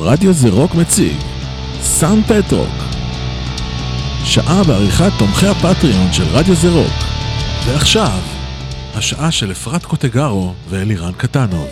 רדיו זה רוק מציג. סן פטרוק. שעה בעריכת תומכי הפטריון של רדיו זה רוק. ועכשיו, השעה של אפרת קוטגרו ואלירן קטנוב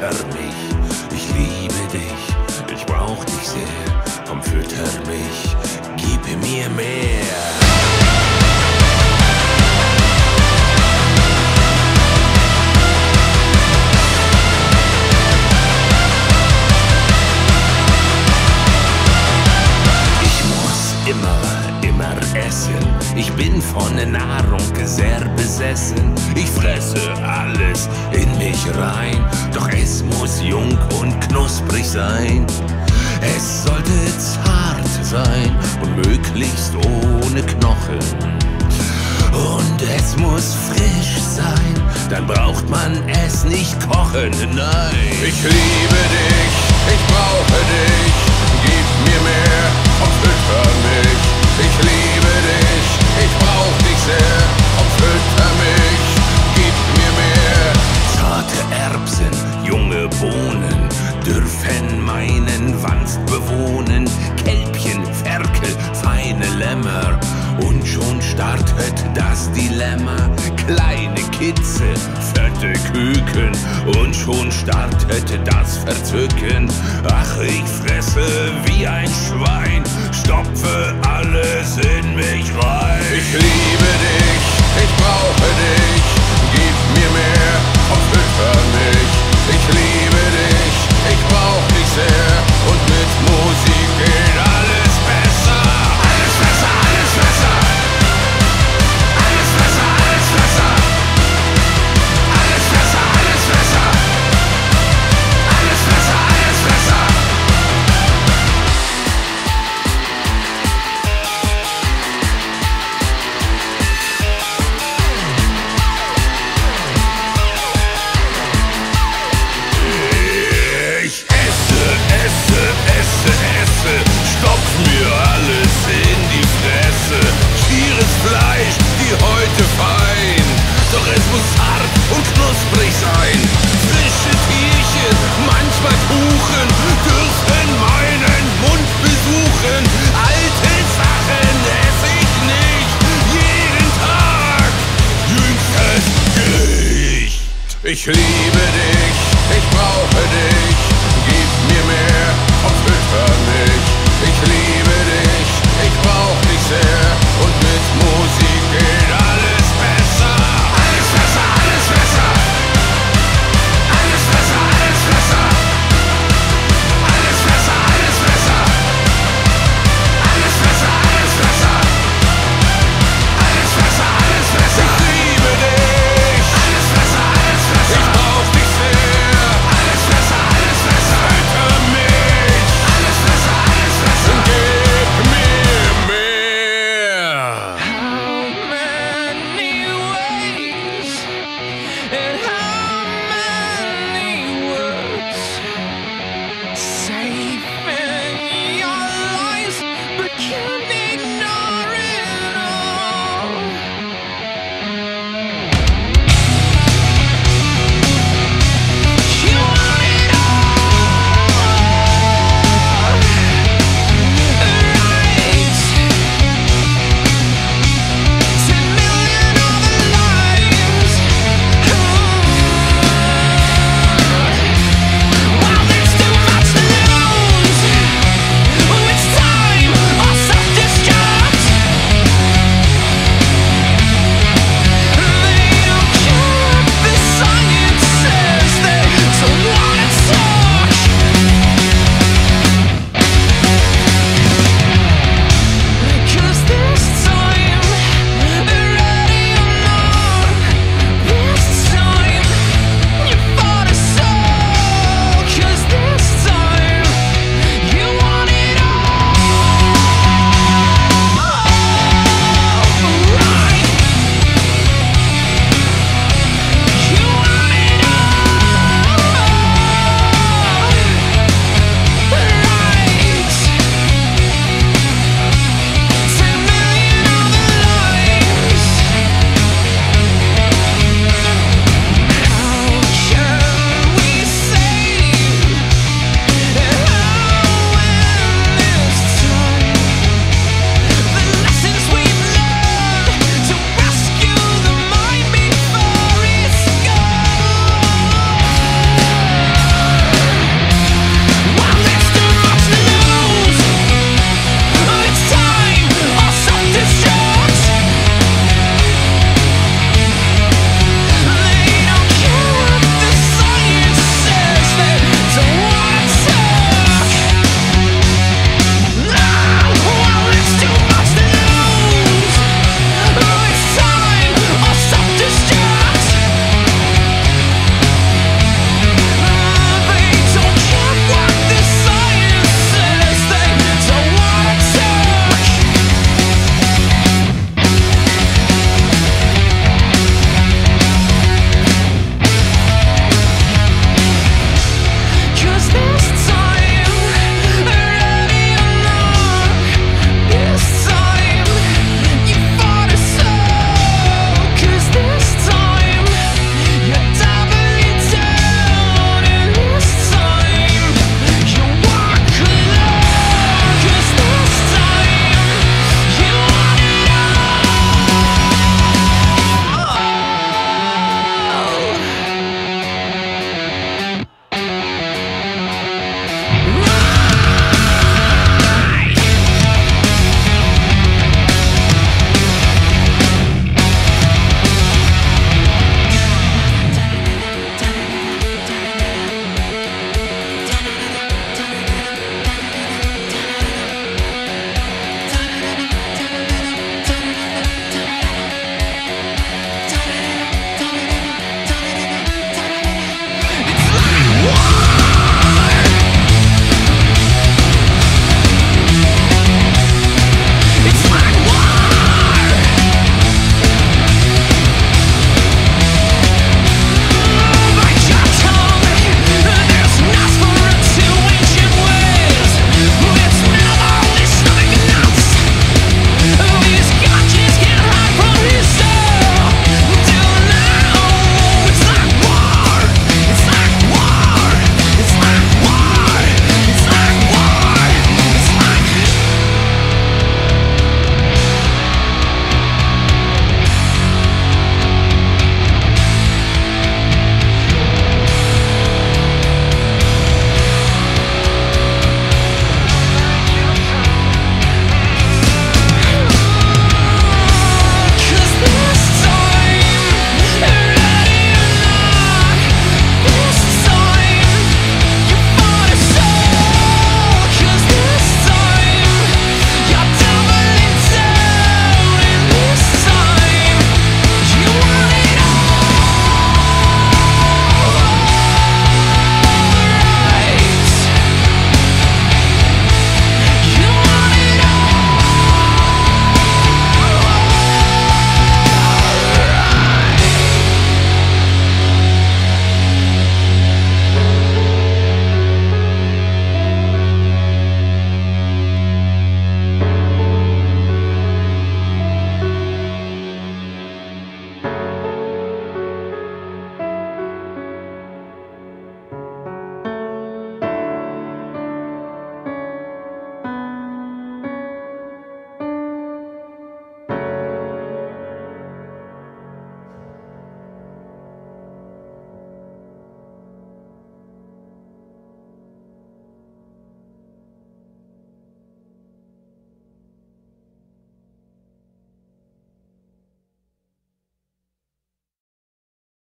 hinter mich. Knochen hinein. Ich liebe dich.